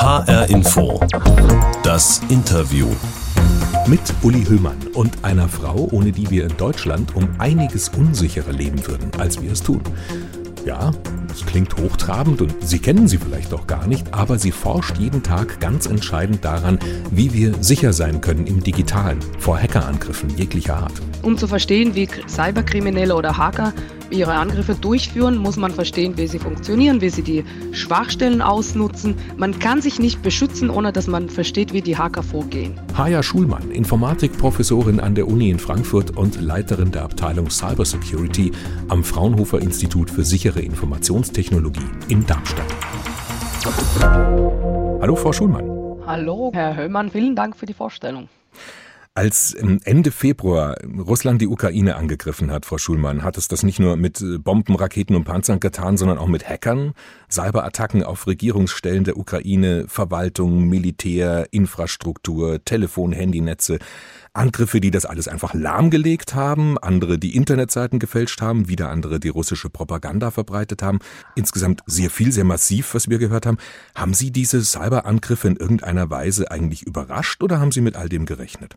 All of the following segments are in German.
HR Info. Das Interview. Mit Uli Höhmann und einer Frau, ohne die wir in Deutschland um einiges unsicherer leben würden, als wir es tun. Ja, es klingt hochtrabend und Sie kennen sie vielleicht auch gar nicht, aber sie forscht jeden Tag ganz entscheidend daran, wie wir sicher sein können im Digitalen vor Hackerangriffen jeglicher Art. Um zu verstehen, wie Cyberkriminelle oder Hacker ihre Angriffe durchführen, muss man verstehen, wie sie funktionieren, wie sie die Schwachstellen ausnutzen. Man kann sich nicht beschützen, ohne dass man versteht, wie die Hacker vorgehen. Haja Schulmann, Informatikprofessorin an der Uni in Frankfurt und Leiterin der Abteilung Cybersecurity am Fraunhofer Institut für sichere Informationstechnologie in Darmstadt. Hallo, Frau Schulmann. Hallo, Herr Höllmann, vielen Dank für die Vorstellung. Als Ende Februar Russland die Ukraine angegriffen hat, Frau Schulmann, hat es das nicht nur mit äh, Bomben, Raketen und Panzern getan, sondern auch mit Hackern, Cyberattacken auf Regierungsstellen der Ukraine, Verwaltung, Militär, Infrastruktur, Telefon, Handynetze. Angriffe, die das alles einfach lahmgelegt haben, andere die Internetseiten gefälscht haben, wieder andere die russische Propaganda verbreitet haben. Insgesamt sehr viel, sehr massiv, was wir gehört haben. Haben Sie diese Cyberangriffe in irgendeiner Weise eigentlich überrascht oder haben Sie mit all dem gerechnet?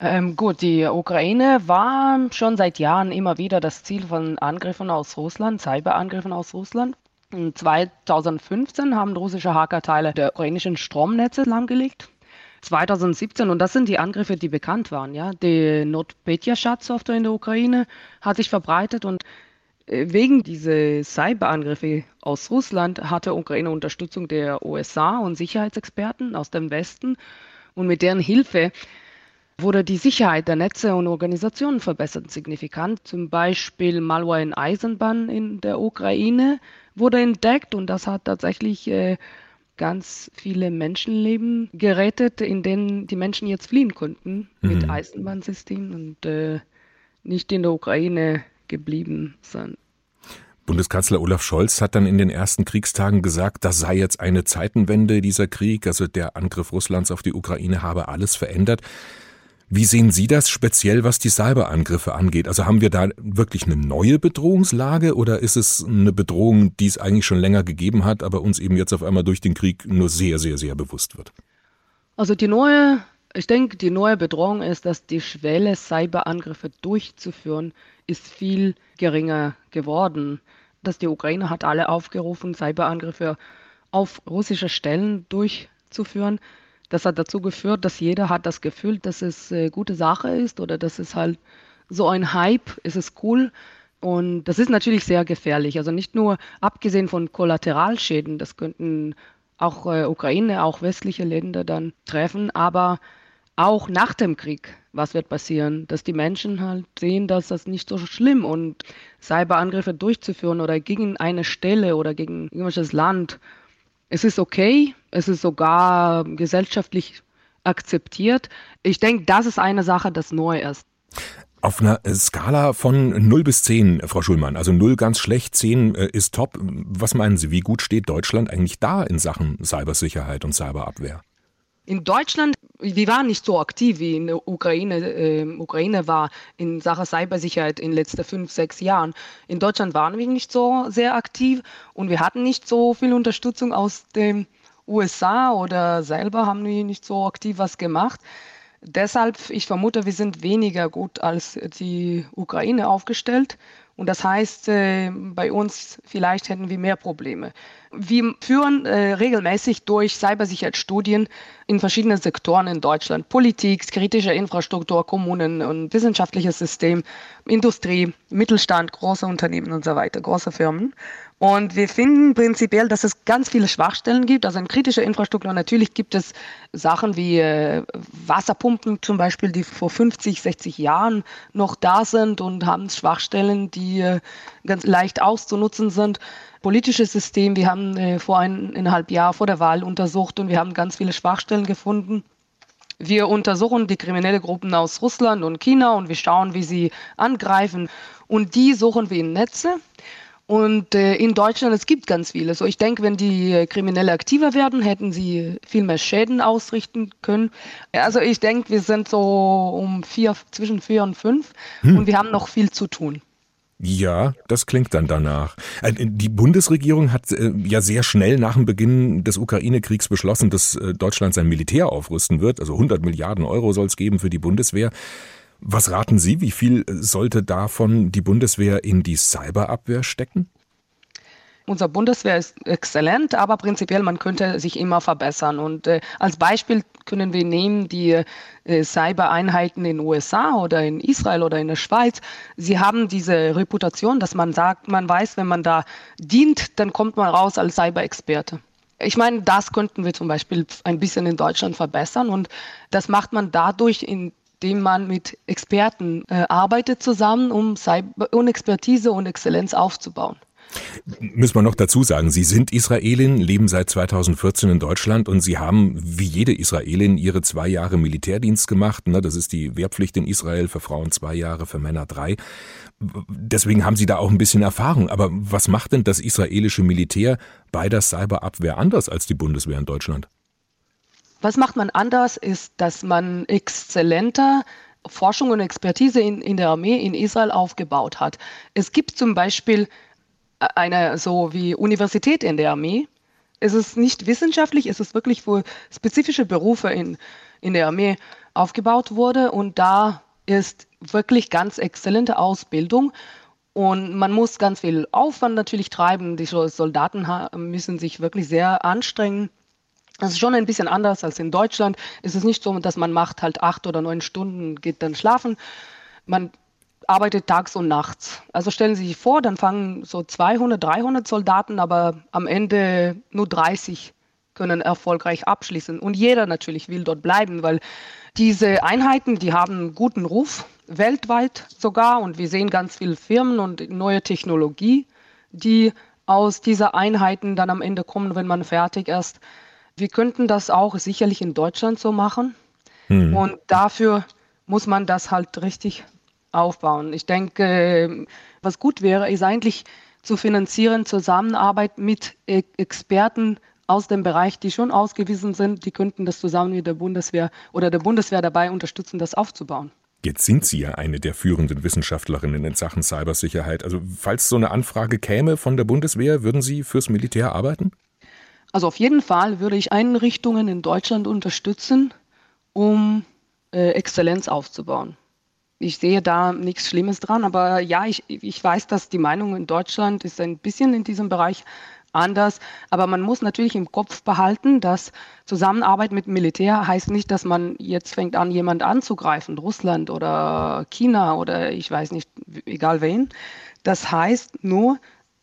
Ähm, gut, die Ukraine war schon seit Jahren immer wieder das Ziel von Angriffen aus Russland, Cyberangriffen aus Russland. 2015 haben russische Hacker Teile der ukrainischen Stromnetze lahmgelegt. 2017, und das sind die Angriffe, die bekannt waren, ja, die NotPetya-Schadsoftware in der Ukraine hat sich verbreitet und äh, wegen dieser Cyberangriffe aus Russland hatte Ukraine Unterstützung der USA und Sicherheitsexperten aus dem Westen und mit deren Hilfe wurde die Sicherheit der Netze und Organisationen verbessert signifikant. Zum Beispiel Malware in Eisenbahn in der Ukraine wurde entdeckt und das hat tatsächlich äh, ganz viele Menschenleben gerettet, in denen die Menschen jetzt fliehen konnten mhm. mit Eisenbahnsystemen und äh, nicht in der Ukraine geblieben sind. Bundeskanzler Olaf Scholz hat dann in den ersten Kriegstagen gesagt, das sei jetzt eine Zeitenwende dieser Krieg, also der Angriff Russlands auf die Ukraine habe alles verändert. Wie sehen Sie das speziell, was die Cyberangriffe angeht? Also haben wir da wirklich eine neue Bedrohungslage oder ist es eine Bedrohung, die es eigentlich schon länger gegeben hat, aber uns eben jetzt auf einmal durch den Krieg nur sehr, sehr, sehr bewusst wird? Also die neue, ich denke, die neue Bedrohung ist, dass die Schwelle, Cyberangriffe durchzuführen, ist viel geringer geworden. Dass die Ukraine hat alle aufgerufen, Cyberangriffe auf russische Stellen durchzuführen. Das hat dazu geführt, dass jeder hat das Gefühl, dass es eine äh, gute Sache ist oder dass es halt so ein Hype, ist es cool. Und das ist natürlich sehr gefährlich. Also nicht nur abgesehen von Kollateralschäden, das könnten auch äh, Ukraine, auch westliche Länder dann treffen, aber auch nach dem Krieg, was wird passieren, dass die Menschen halt sehen, dass das nicht so schlimm und Cyberangriffe durchzuführen oder gegen eine Stelle oder gegen irgendwelches Land es ist okay, es ist sogar gesellschaftlich akzeptiert. Ich denke, das ist eine Sache, das neu ist. Auf einer Skala von 0 bis 10, Frau Schulmann, also 0 ganz schlecht, 10 äh, ist top. Was meinen Sie, wie gut steht Deutschland eigentlich da in Sachen Cybersicherheit und Cyberabwehr? In Deutschland, wir waren nicht so aktiv wie in der Ukraine. Äh, Ukraine war in Sachen Cybersicherheit in den letzten fünf, sechs Jahren. In Deutschland waren wir nicht so sehr aktiv und wir hatten nicht so viel Unterstützung aus den USA oder selber haben wir nicht so aktiv was gemacht. Deshalb, ich vermute, wir sind weniger gut als die Ukraine aufgestellt. Und das heißt, äh, bei uns vielleicht hätten wir mehr Probleme. Wir führen äh, regelmäßig durch Cybersicherheitsstudien in verschiedenen Sektoren in Deutschland. Politik, kritische Infrastruktur, Kommunen und wissenschaftliches System, Industrie, Mittelstand, große Unternehmen und so weiter, große Firmen. Und wir finden prinzipiell, dass es ganz viele Schwachstellen gibt. Also in kritischer Infrastruktur natürlich gibt es Sachen wie äh, Wasserpumpen zum Beispiel, die vor 50, 60 Jahren noch da sind und haben Schwachstellen, die äh, ganz leicht auszunutzen sind. Politisches System, wir haben äh, vor eineinhalb Jahren vor der Wahl untersucht und wir haben ganz viele Schwachstellen gefunden. Wir untersuchen die kriminellen Gruppen aus Russland und China und wir schauen, wie sie angreifen. Und die suchen wir in Netze. Und äh, in Deutschland, es gibt ganz viele. So, ich denke, wenn die äh, Kriminelle aktiver werden, hätten sie viel mehr Schäden ausrichten können. Also ich denke, wir sind so um vier, zwischen vier und fünf hm. und wir haben noch viel zu tun. Ja, das klingt dann danach. Äh, die Bundesregierung hat äh, ja sehr schnell nach dem Beginn des Ukraine-Kriegs beschlossen, dass Deutschland sein Militär aufrüsten wird. Also 100 Milliarden Euro soll es geben für die Bundeswehr. Was raten Sie, wie viel sollte davon die Bundeswehr in die Cyberabwehr stecken? Unser Bundeswehr ist exzellent, aber prinzipiell man könnte sich immer verbessern. Und äh, als Beispiel können wir nehmen die äh, Cyber-Einheiten in den USA oder in Israel oder in der Schweiz. Sie haben diese Reputation, dass man sagt, man weiß, wenn man da dient, dann kommt man raus als Cyber-Experte. Ich meine, das könnten wir zum Beispiel ein bisschen in Deutschland verbessern und das macht man dadurch, indem man mit Experten äh, arbeitet zusammen, um, Cyber um Expertise und Exzellenz aufzubauen. Müssen wir noch dazu sagen, Sie sind Israelin, leben seit 2014 in Deutschland und Sie haben wie jede Israelin Ihre zwei Jahre Militärdienst gemacht. Ne? Das ist die Wehrpflicht in Israel für Frauen zwei Jahre, für Männer drei. Deswegen haben Sie da auch ein bisschen Erfahrung. Aber was macht denn das israelische Militär bei der Cyberabwehr anders als die Bundeswehr in Deutschland? Was macht man anders, ist, dass man exzellenter Forschung und Expertise in, in der Armee in Israel aufgebaut hat. Es gibt zum Beispiel eine so wie Universität in der Armee. Es ist nicht wissenschaftlich, es ist wirklich für spezifische Berufe in, in der Armee aufgebaut wurde und da ist wirklich ganz exzellente Ausbildung und man muss ganz viel Aufwand natürlich treiben. Die Soldaten müssen sich wirklich sehr anstrengen. Das ist schon ein bisschen anders als in Deutschland. Es ist nicht so, dass man macht halt acht oder neun Stunden, geht dann schlafen. Man arbeitet tags und nachts. Also stellen Sie sich vor, dann fangen so 200, 300 Soldaten, aber am Ende nur 30 können erfolgreich abschließen. Und jeder natürlich will dort bleiben, weil diese Einheiten, die haben einen guten Ruf, weltweit sogar. Und wir sehen ganz viele Firmen und neue Technologie, die aus dieser Einheiten dann am Ende kommen, wenn man fertig ist. Wir könnten das auch sicherlich in Deutschland so machen. Hm. Und dafür muss man das halt richtig aufbauen. Ich denke, was gut wäre, ist eigentlich zu finanzieren, Zusammenarbeit mit e- Experten aus dem Bereich, die schon ausgewiesen sind, die könnten das zusammen mit der Bundeswehr oder der Bundeswehr dabei unterstützen, das aufzubauen. Jetzt sind Sie ja eine der führenden Wissenschaftlerinnen in Sachen Cybersicherheit. Also falls so eine Anfrage käme von der Bundeswehr, würden Sie fürs Militär arbeiten? Also auf jeden Fall würde ich Einrichtungen in Deutschland unterstützen, um äh, Exzellenz aufzubauen ich sehe da nichts Schlimmes dran, aber ja, ich, ich weiß, dass die Meinung in Deutschland ist ein bisschen in diesem Bereich anders. Aber man muss natürlich im Kopf behalten, dass Zusammenarbeit mit Militär heißt nicht, dass man jetzt fängt an, jemand anzugreifen, Russland oder China oder ich weiß nicht, egal wen. Das heißt nur,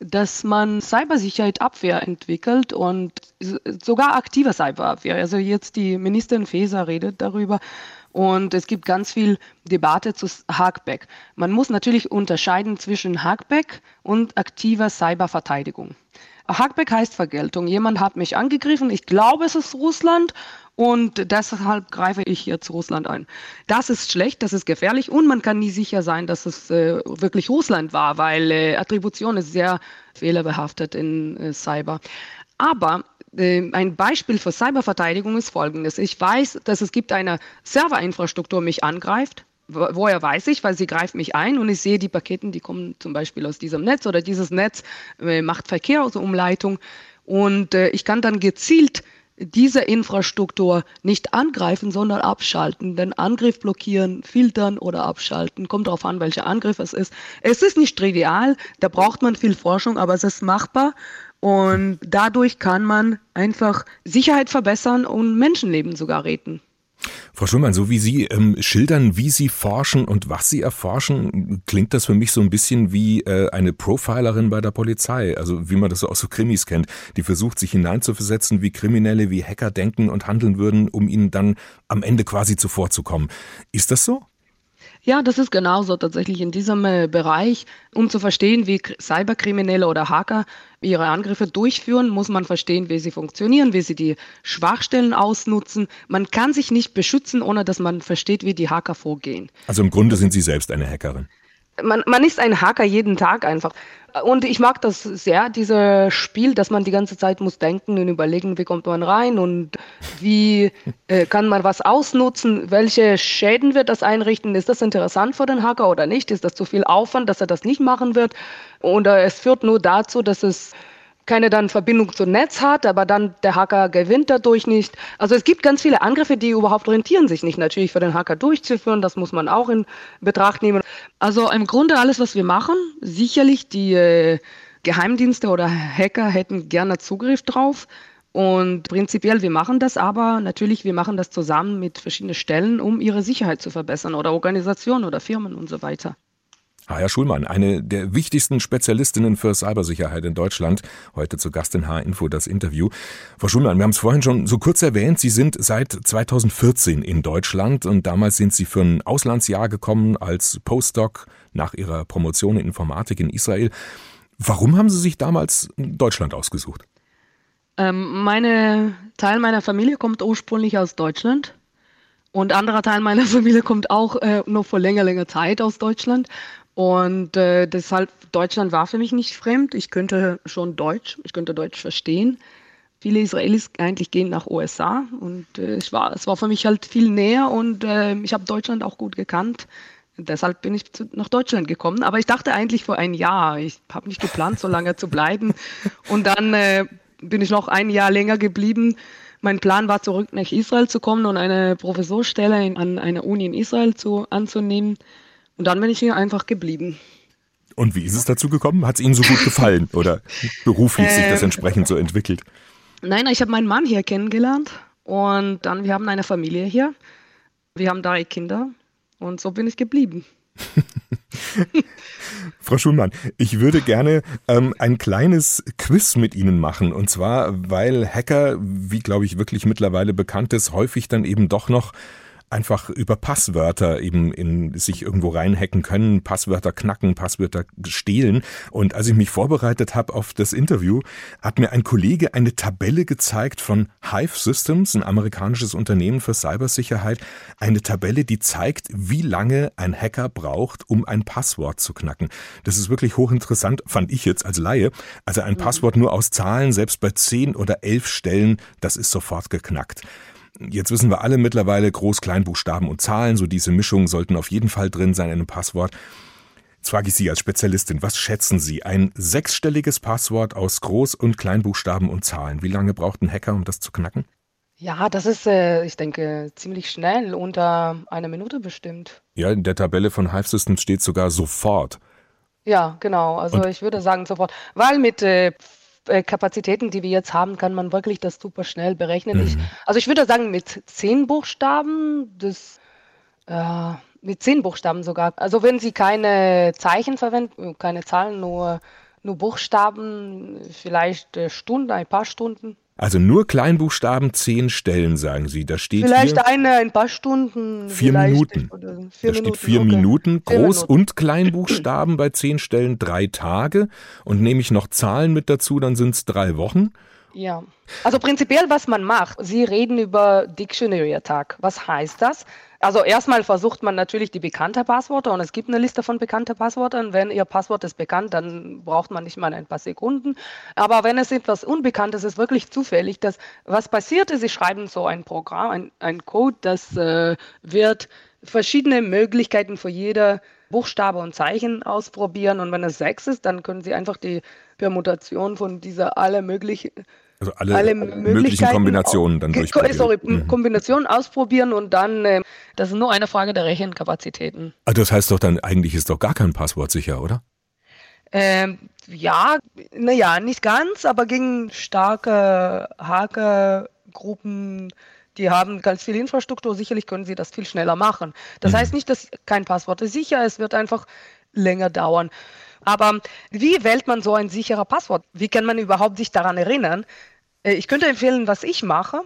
dass man Cybersicherheit Abwehr entwickelt und sogar aktive Cyberabwehr. Also jetzt die Ministerin Faeser redet darüber und es gibt ganz viel Debatte zu Hackback. Man muss natürlich unterscheiden zwischen Hackback und aktiver Cyberverteidigung. Hackback heißt Vergeltung. Jemand hat mich angegriffen, ich glaube, es ist Russland und deshalb greife ich jetzt Russland ein. Das ist schlecht, das ist gefährlich und man kann nie sicher sein, dass es äh, wirklich Russland war, weil äh, Attribution ist sehr fehlerbehaftet in äh, Cyber. Aber ähm, ein Beispiel für Cyberverteidigung ist folgendes. Ich weiß, dass es gibt eine Serverinfrastruktur mich angreift. Woher weiß ich? Weil sie greift mich ein und ich sehe die Paketen, die kommen zum Beispiel aus diesem Netz oder dieses Netz äh, macht Verkehrsumleitung und äh, ich kann dann gezielt diese Infrastruktur nicht angreifen, sondern abschalten. Den Angriff blockieren, filtern oder abschalten. Kommt darauf an, welcher Angriff es ist. Es ist nicht trivial, da braucht man viel Forschung, aber es ist machbar und dadurch kann man einfach Sicherheit verbessern und Menschenleben sogar retten. Frau Schulmann, so wie Sie ähm, schildern, wie Sie forschen und was Sie erforschen, klingt das für mich so ein bisschen wie äh, eine Profilerin bei der Polizei, also wie man das so aus so Krimis kennt, die versucht, sich hineinzuversetzen, wie Kriminelle, wie Hacker denken und handeln würden, um ihnen dann am Ende quasi zuvorzukommen. Ist das so? Ja, das ist genauso tatsächlich in diesem äh, Bereich. Um zu verstehen, wie Cyberkriminelle oder Hacker ihre Angriffe durchführen, muss man verstehen, wie sie funktionieren, wie sie die Schwachstellen ausnutzen. Man kann sich nicht beschützen, ohne dass man versteht, wie die Hacker vorgehen. Also im Grunde sind Sie selbst eine Hackerin. Man, man ist ein Hacker jeden Tag einfach. Und ich mag das sehr, dieses Spiel, dass man die ganze Zeit muss denken und überlegen, wie kommt man rein und wie äh, kann man was ausnutzen, welche Schäden wird das einrichten, ist das interessant für den Hacker oder nicht, ist das zu viel Aufwand, dass er das nicht machen wird. Und äh, es führt nur dazu, dass es keine dann Verbindung zum Netz hat, aber dann der Hacker gewinnt dadurch nicht. Also es gibt ganz viele Angriffe, die überhaupt rentieren sich nicht natürlich für den Hacker durchzuführen. Das muss man auch in Betracht nehmen. Also im Grunde alles, was wir machen, sicherlich die äh, Geheimdienste oder Hacker hätten gerne Zugriff drauf. Und prinzipiell, wir machen das, aber natürlich, wir machen das zusammen mit verschiedenen Stellen, um ihre Sicherheit zu verbessern oder Organisationen oder Firmen und so weiter. Herr Schulmann, eine der wichtigsten Spezialistinnen für Cybersicherheit in Deutschland, heute zu Gast in H-Info das Interview. Frau Schulmann, wir haben es vorhin schon so kurz erwähnt, Sie sind seit 2014 in Deutschland und damals sind Sie für ein Auslandsjahr gekommen als Postdoc nach Ihrer Promotion in Informatik in Israel. Warum haben Sie sich damals Deutschland ausgesucht? Ähm, meine Teil meiner Familie kommt ursprünglich aus Deutschland. Und anderer Teil meiner Familie kommt auch äh, nur vor länger, länger Zeit aus Deutschland. Und äh, deshalb, Deutschland war für mich nicht fremd. Ich könnte schon Deutsch, ich könnte Deutsch verstehen. Viele Israelis eigentlich gehen nach USA und äh, es, war, es war für mich halt viel näher und äh, ich habe Deutschland auch gut gekannt. Deshalb bin ich zu, nach Deutschland gekommen. Aber ich dachte eigentlich vor ein Jahr. Ich habe nicht geplant, so lange zu bleiben. Und dann äh, bin ich noch ein Jahr länger geblieben. Mein Plan war, zurück nach Israel zu kommen und eine Professorstelle in, an einer Uni in Israel zu, anzunehmen. Und dann bin ich hier einfach geblieben. Und wie ist es dazu gekommen? Hat es Ihnen so gut gefallen oder beruflich sich das ähm, entsprechend so entwickelt? Nein, ich habe meinen Mann hier kennengelernt und dann wir haben eine Familie hier. Wir haben drei Kinder und so bin ich geblieben. Frau Schulmann, ich würde gerne ähm, ein kleines Quiz mit Ihnen machen. Und zwar, weil Hacker, wie glaube ich wirklich mittlerweile bekannt ist, häufig dann eben doch noch einfach über Passwörter eben in sich irgendwo reinhacken können, Passwörter knacken, Passwörter stehlen. Und als ich mich vorbereitet habe auf das Interview, hat mir ein Kollege eine Tabelle gezeigt von Hive Systems, ein amerikanisches Unternehmen für Cybersicherheit, eine Tabelle, die zeigt, wie lange ein Hacker braucht, um ein Passwort zu knacken. Das ist wirklich hochinteressant, fand ich jetzt als Laie. Also ein mhm. Passwort nur aus Zahlen, selbst bei zehn oder elf Stellen, das ist sofort geknackt. Jetzt wissen wir alle mittlerweile Groß-, Kleinbuchstaben und Zahlen, so diese Mischungen sollten auf jeden Fall drin sein in einem Passwort. Jetzt frage ich Sie als Spezialistin, was schätzen Sie? Ein sechsstelliges Passwort aus Groß- und Kleinbuchstaben und Zahlen. Wie lange braucht ein Hacker, um das zu knacken? Ja, das ist, äh, ich denke, ziemlich schnell, unter einer Minute bestimmt. Ja, in der Tabelle von Hive Systems steht sogar sofort. Ja, genau. Also und ich würde sagen sofort, weil mit äh, äh, Kapazitäten, die wir jetzt haben, kann man wirklich das super schnell berechnen. Mhm. Ich, also ich würde sagen, mit zehn Buchstaben, das äh, mit zehn Buchstaben sogar. Also wenn Sie keine Zeichen verwenden, keine Zahlen, nur, nur Buchstaben, vielleicht äh, Stunden, ein paar Stunden. Also nur Kleinbuchstaben, zehn Stellen, sagen Sie. Da steht Vielleicht hier eine, ein paar Stunden. Vier Minuten. Vier da steht vier okay. Minuten, Groß- Minuten. und Kleinbuchstaben bei zehn Stellen drei Tage. Und nehme ich noch Zahlen mit dazu, dann sind es drei Wochen. Ja. Also prinzipiell, was man macht, Sie reden über Dictionary-Attack. Was heißt das? Also erstmal versucht man natürlich die bekannten Passwörter und es gibt eine Liste von bekannten Passwörtern. Wenn Ihr Passwort ist bekannt, dann braucht man nicht mal ein paar Sekunden. Aber wenn es etwas Unbekanntes ist, wirklich zufällig, dass was passiert ist, Sie schreiben so ein Programm, ein, ein Code, das äh, wird verschiedene Möglichkeiten für jede Buchstabe und Zeichen ausprobieren. Und wenn es sechs ist, dann können Sie einfach die Permutation von dieser alle möglichen also alle, alle möglichen Kombinationen dann durchprobieren. Sorry, mhm. Kombinationen ausprobieren und dann, äh, das ist nur eine Frage der Rechenkapazitäten. Also das heißt doch dann, eigentlich ist doch gar kein Passwort sicher, oder? Ähm, ja, naja, nicht ganz, aber gegen starke Hackergruppen, die haben ganz viel Infrastruktur, sicherlich können sie das viel schneller machen. Das mhm. heißt nicht, dass kein Passwort ist sicher, es wird einfach länger dauern. Aber wie wählt man so ein sicherer Passwort? Wie kann man überhaupt sich daran erinnern? Äh, ich könnte empfehlen, was ich mache.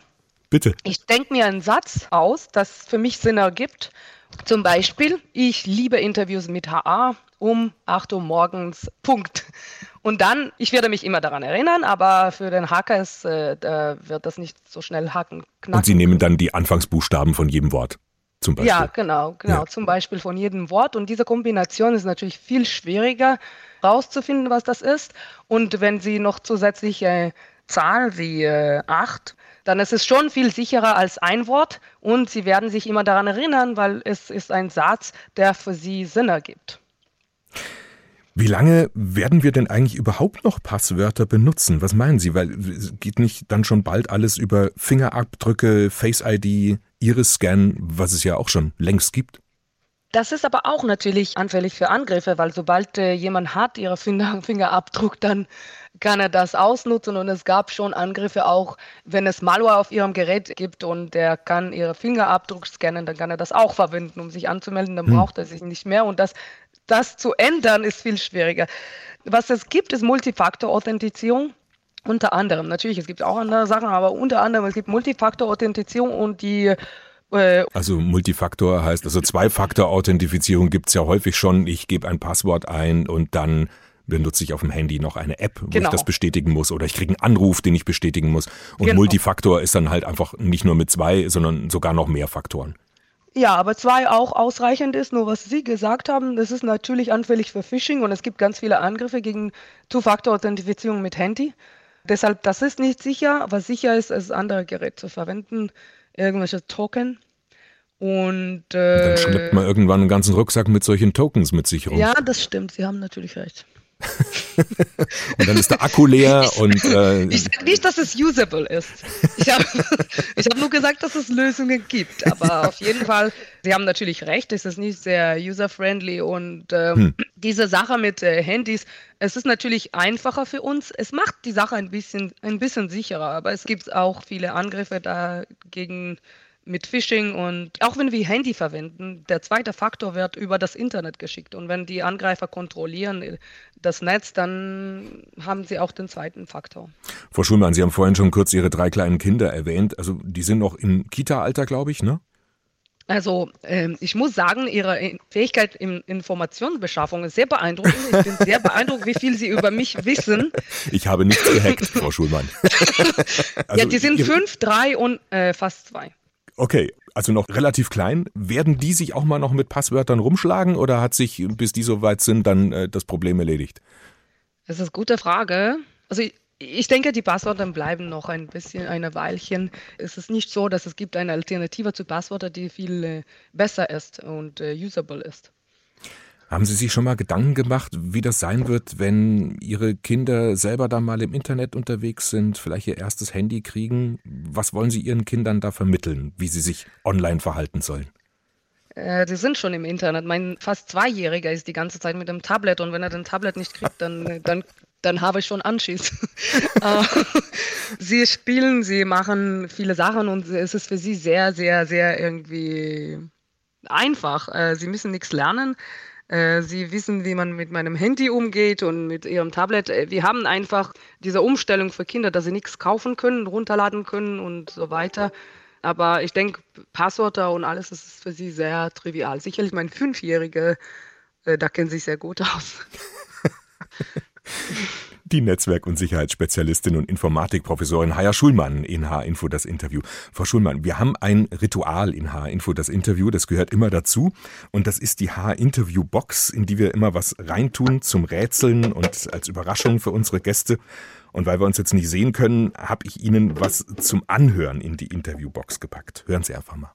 Bitte. Ich denke mir einen Satz aus, das für mich Sinn ergibt. Zum Beispiel, ich liebe Interviews mit HA um 8 Uhr morgens, Punkt. Und dann, ich werde mich immer daran erinnern, aber für den Hacker ist, äh, wird das nicht so schnell hacken. Knacken. Und Sie nehmen dann die Anfangsbuchstaben von jedem Wort zum Beispiel. Ja, genau, genau. Ja. Zum Beispiel von jedem Wort. Und diese Kombination ist natürlich viel schwieriger rauszufinden, was das ist. Und wenn Sie noch zusätzliche Zahl wie äh, 8 dann ist es schon viel sicherer als ein Wort und Sie werden sich immer daran erinnern, weil es ist ein Satz, der für Sie Sinn ergibt. Wie lange werden wir denn eigentlich überhaupt noch Passwörter benutzen? Was meinen Sie? Weil geht nicht dann schon bald alles über Fingerabdrücke, Face ID, Iris-Scan, was es ja auch schon längst gibt? Das ist aber auch natürlich anfällig für Angriffe, weil sobald äh, jemand hat ihren Finger, Fingerabdruck, dann kann er das ausnutzen und es gab schon Angriffe auch, wenn es Malware auf ihrem Gerät gibt und der kann ihren Fingerabdruck scannen, dann kann er das auch verwenden, um sich anzumelden, dann hm. braucht er sich nicht mehr und das, das zu ändern ist viel schwieriger. Was es gibt, ist Multifaktor-Authentifizierung. Unter anderem, natürlich, es gibt auch andere Sachen, aber unter anderem, es gibt Multifaktor-Authentifizierung und die äh, also Multifaktor heißt, also Zwei-Faktor-Authentifizierung gibt es ja häufig schon. Ich gebe ein Passwort ein und dann benutze ich auf dem Handy noch eine App, wo genau. ich das bestätigen muss oder ich kriege einen Anruf, den ich bestätigen muss. Und genau. Multifaktor ist dann halt einfach nicht nur mit zwei, sondern sogar noch mehr Faktoren. Ja, aber zwei auch ausreichend ist, nur was Sie gesagt haben, das ist natürlich anfällig für Phishing und es gibt ganz viele Angriffe gegen Two-Factor-Authentifizierung mit Handy. Deshalb, das ist nicht sicher. Was sicher ist, ist andere Geräte zu verwenden irgendwelche Token. Und äh, dann schleppt man irgendwann einen ganzen Rucksack mit solchen Tokens mit sich rum. Ja, das stimmt. Sie haben natürlich recht. und dann ist der Akku leer ich, und äh, ich sage nicht, dass es usable ist. Ich habe hab nur gesagt, dass es Lösungen gibt. Aber ja. auf jeden Fall, Sie haben natürlich recht, es ist nicht sehr user-friendly und ähm, hm. diese Sache mit äh, Handys, es ist natürlich einfacher für uns. Es macht die Sache ein bisschen, ein bisschen sicherer, aber es gibt auch viele Angriffe dagegen mit Phishing und auch wenn wir Handy verwenden, der zweite Faktor wird über das Internet geschickt. Und wenn die Angreifer kontrollieren das Netz, dann haben sie auch den zweiten Faktor. Frau Schulmann, Sie haben vorhin schon kurz Ihre drei kleinen Kinder erwähnt. Also die sind noch im Kita-Alter, glaube ich, ne? Also ähm, ich muss sagen, Ihre Fähigkeit in Informationsbeschaffung ist sehr beeindruckend. Ich bin sehr beeindruckt, wie viel Sie über mich wissen. Ich habe nichts gehackt, Frau Schulmann. also, ja, die sind fünf, drei und äh, fast zwei. Okay, also noch relativ klein. Werden die sich auch mal noch mit Passwörtern rumschlagen oder hat sich, bis die so weit sind, dann äh, das Problem erledigt? Das ist eine gute Frage. Also ich, ich denke, die Passwörter bleiben noch ein bisschen, eine Weilchen. Es ist nicht so, dass es gibt eine Alternative zu Passwörtern, die viel äh, besser ist und äh, usable ist. Haben Sie sich schon mal Gedanken gemacht, wie das sein wird, wenn Ihre Kinder selber da mal im Internet unterwegs sind, vielleicht ihr erstes Handy kriegen? Was wollen Sie Ihren Kindern da vermitteln, wie sie sich online verhalten sollen? Äh, die sind schon im Internet. Mein fast Zweijähriger ist die ganze Zeit mit dem Tablet und wenn er den Tablet nicht kriegt, dann, dann, dann habe ich schon Anschiss. Äh, sie spielen, sie machen viele Sachen und es ist für sie sehr, sehr, sehr irgendwie einfach. Äh, sie müssen nichts lernen. Äh, sie wissen, wie man mit meinem Handy umgeht und mit ihrem Tablet. Äh, wir haben einfach diese Umstellung für Kinder, dass sie nichts kaufen können, runterladen können und so weiter. Aber ich denke, Passwörter und alles das ist für sie sehr trivial. Sicherlich mein Fünfjähriger, äh, da kennen sie sich sehr gut aus. Die Netzwerk- und Sicherheitsspezialistin und Informatikprofessorin Haya Schulmann in H-Info das Interview. Frau Schulmann, wir haben ein Ritual in H-Info das Interview, das gehört immer dazu. Und das ist die H-Interview-Box, in die wir immer was reintun zum Rätseln und als Überraschung für unsere Gäste. Und weil wir uns jetzt nicht sehen können, habe ich Ihnen was zum Anhören in die Interviewbox gepackt. Hören Sie einfach mal.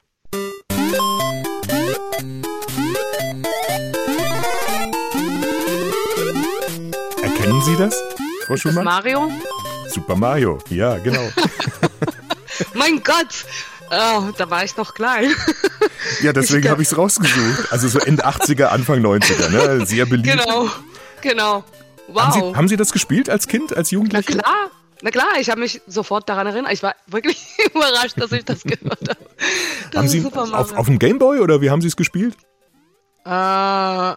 Erkennen Sie das? Frau Schumann? Mario? Super Mario, ja, genau. mein Gott! Oh, da war ich noch klein. ja, deswegen habe ich es rausgesucht. Also so Ende 80er, Anfang 90er, ne? Sehr beliebt. Genau, genau. Wow. Haben Sie, haben Sie das gespielt als Kind, als Jugendliche? Na klar, na klar, ich habe mich sofort daran erinnert. Ich war wirklich überrascht, dass ich das gehört habe. Das haben Sie auf, auf dem Gameboy oder wie haben Sie es gespielt? Äh, ja,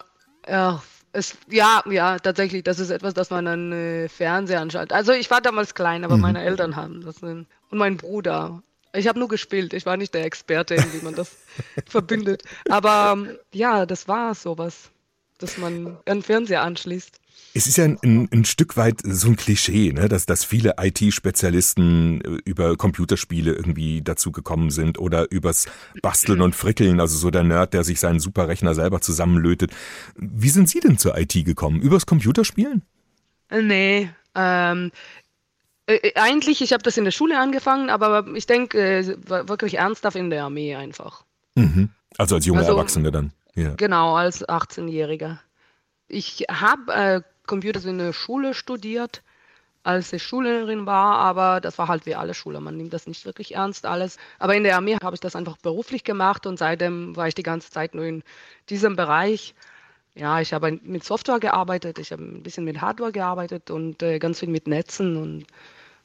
es, ja, ja, tatsächlich, das ist etwas, das man an äh, Fernseher anschaut. Also ich war damals klein, aber mhm. meine Eltern haben das. Und mein Bruder. Ich habe nur gespielt, ich war nicht der Experte, wie man das verbindet. Aber ähm, ja, das war sowas, dass man einen Fernseher anschließt. Es ist ja ein, ein, Stück weit so ein Klischee, ne? dass, dass viele IT-Spezialisten äh, über Computerspiele irgendwie dazu gekommen sind oder übers Basteln und Frickeln, also so der Nerd, der sich seinen Superrechner selber zusammenlötet. Wie sind Sie denn zur IT gekommen? Übers Computerspielen? Nee, ähm, äh, eigentlich, ich habe das in der Schule angefangen, aber ich denke äh, wirklich ernsthaft in der Armee einfach. Mhm. Also als junge also, Erwachsene dann. Ja. Genau, als 18-Jähriger. Ich habe äh, Computer in der Schule studiert, als ich Schülerin war, aber das war halt wie alle Schule. Man nimmt das nicht wirklich ernst alles. Aber in der Armee habe ich das einfach beruflich gemacht und seitdem war ich die ganze Zeit nur in diesem Bereich. Ja, ich habe mit Software gearbeitet, ich habe ein bisschen mit Hardware gearbeitet und äh, ganz viel mit Netzen und,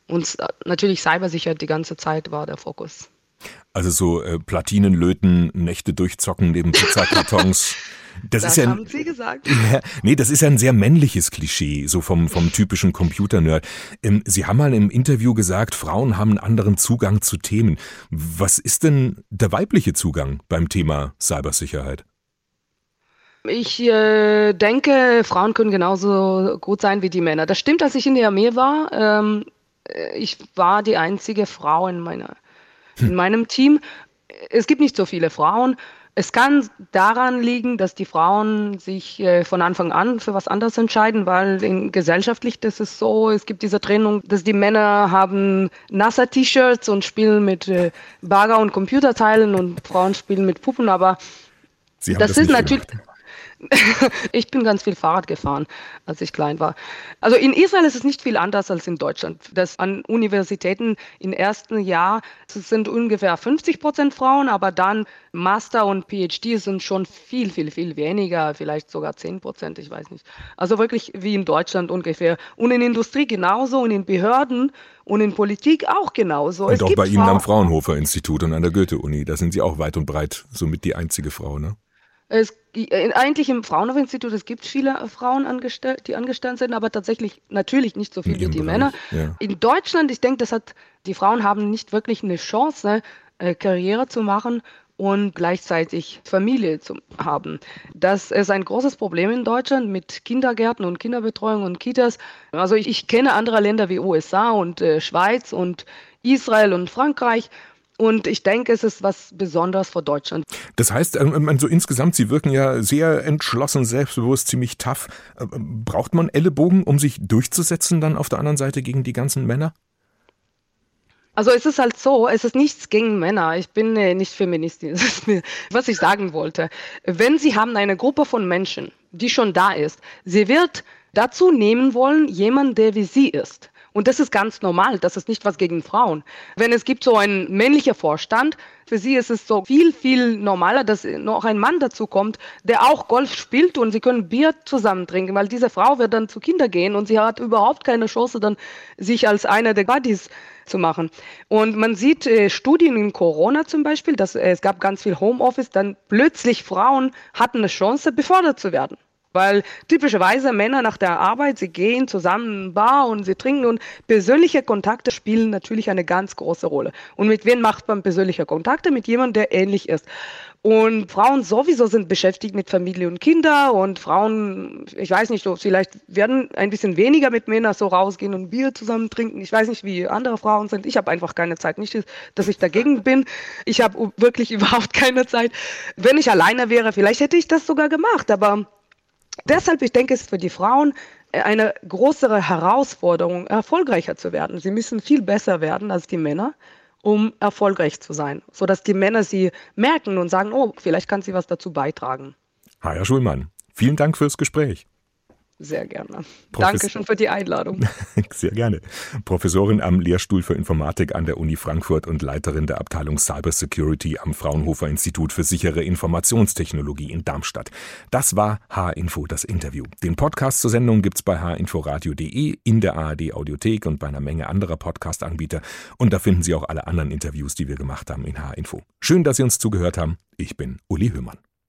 und natürlich Cybersicherheit die ganze Zeit war der Fokus. Also so äh, Platinen löten, Nächte durchzocken neben Pizzakartons. Das, das ist ja haben Sie gesagt. Ja, nee, das ist ja ein sehr männliches Klischee, so vom, vom typischen Computernerd. Ähm, Sie haben mal im Interview gesagt, Frauen haben einen anderen Zugang zu Themen. Was ist denn der weibliche Zugang beim Thema Cybersicherheit? Ich äh, denke, Frauen können genauso gut sein wie die Männer. Das stimmt, als ich in der Armee war. Ähm, äh, ich war die einzige Frau in meiner in meinem Team. Es gibt nicht so viele Frauen. Es kann daran liegen, dass die Frauen sich äh, von Anfang an für was anderes entscheiden, weil in, gesellschaftlich ist es so, es gibt diese Trennung, dass die Männer haben nasser T-Shirts und spielen mit äh, Bagger und Computerteilen und Frauen spielen mit Puppen, aber das, das, ist natürlich. Gemacht. ich bin ganz viel Fahrrad gefahren, als ich klein war. Also in Israel ist es nicht viel anders als in Deutschland. Das an Universitäten im ersten Jahr sind ungefähr 50 Prozent Frauen, aber dann Master und PhD sind schon viel, viel, viel weniger, vielleicht sogar 10 Prozent, ich weiß nicht. Also wirklich wie in Deutschland ungefähr. Und in Industrie genauso und in Behörden und in Politik auch genauso. Und es auch bei Ihnen am Fraunhofer Institut und an der Goethe-Uni, da sind Sie auch weit und breit somit die einzige Frau, ne? Es, äh, eigentlich im Fraunhofer-Institut, es gibt viele Frauen, angestellt, die angestellt sind, aber tatsächlich natürlich nicht so viel wie die Bereich, Männer. Ja. In Deutschland, ich denke, das hat, die Frauen haben nicht wirklich eine Chance, äh, Karriere zu machen und gleichzeitig Familie zu haben. Das ist ein großes Problem in Deutschland mit Kindergärten und Kinderbetreuung und Kitas. Also ich, ich kenne andere Länder wie USA und äh, Schweiz und Israel und Frankreich und ich denke, es ist was Besonderes für Deutschland. Das heißt, also insgesamt, Sie wirken ja sehr entschlossen, selbstbewusst, ziemlich tough. Äh, braucht man Ellenbogen, um sich durchzusetzen dann auf der anderen Seite gegen die ganzen Männer? Also es ist halt so, es ist nichts gegen Männer. Ich bin äh, nicht Feministin. was ich sagen wollte. Wenn Sie haben eine Gruppe von Menschen, die schon da ist, sie wird dazu nehmen wollen, jemand, der wie sie ist. Und das ist ganz normal, das ist nicht was gegen Frauen. Wenn es gibt so einen männlichen Vorstand, für sie ist es so viel, viel normaler, dass noch ein Mann dazu kommt, der auch Golf spielt und sie können Bier zusammen trinken, weil diese Frau wird dann zu Kinder gehen und sie hat überhaupt keine Chance, dann sich als einer der Buddies zu machen. Und man sieht äh, Studien in Corona zum Beispiel, dass äh, es gab ganz viel Homeoffice, dann plötzlich Frauen hatten eine Chance, befördert zu werden. Weil typischerweise Männer nach der Arbeit, sie gehen zusammen in Bar und sie trinken und persönliche Kontakte spielen natürlich eine ganz große Rolle. Und mit wem macht man persönliche Kontakte? Mit jemandem, der ähnlich ist. Und Frauen sowieso sind beschäftigt mit Familie und Kinder und Frauen, ich weiß nicht, vielleicht werden ein bisschen weniger mit Männern so rausgehen und Bier zusammen trinken. Ich weiß nicht, wie andere Frauen sind. Ich habe einfach keine Zeit. Nicht, dass ich dagegen bin. Ich habe wirklich überhaupt keine Zeit. Wenn ich alleine wäre, vielleicht hätte ich das sogar gemacht. Aber Deshalb, ich denke, es ist für die Frauen eine größere Herausforderung, erfolgreicher zu werden. Sie müssen viel besser werden als die Männer, um erfolgreich zu sein, sodass die Männer sie merken und sagen, oh, vielleicht kann sie was dazu beitragen. Herr Schulmann, vielen Dank fürs Gespräch. Sehr gerne. Profes Danke schon für die Einladung. Sehr gerne. Professorin am Lehrstuhl für Informatik an der Uni Frankfurt und Leiterin der Abteilung Cybersecurity am Fraunhofer Institut für sichere Informationstechnologie in Darmstadt. Das war H-Info, das Interview. Den Podcast zur Sendung gibt's bei hinforadio.de, in der ARD Audiothek und bei einer Menge anderer Podcast-Anbieter. Und da finden Sie auch alle anderen Interviews, die wir gemacht haben in H-Info. Schön, dass Sie uns zugehört haben. Ich bin Uli Höhmann.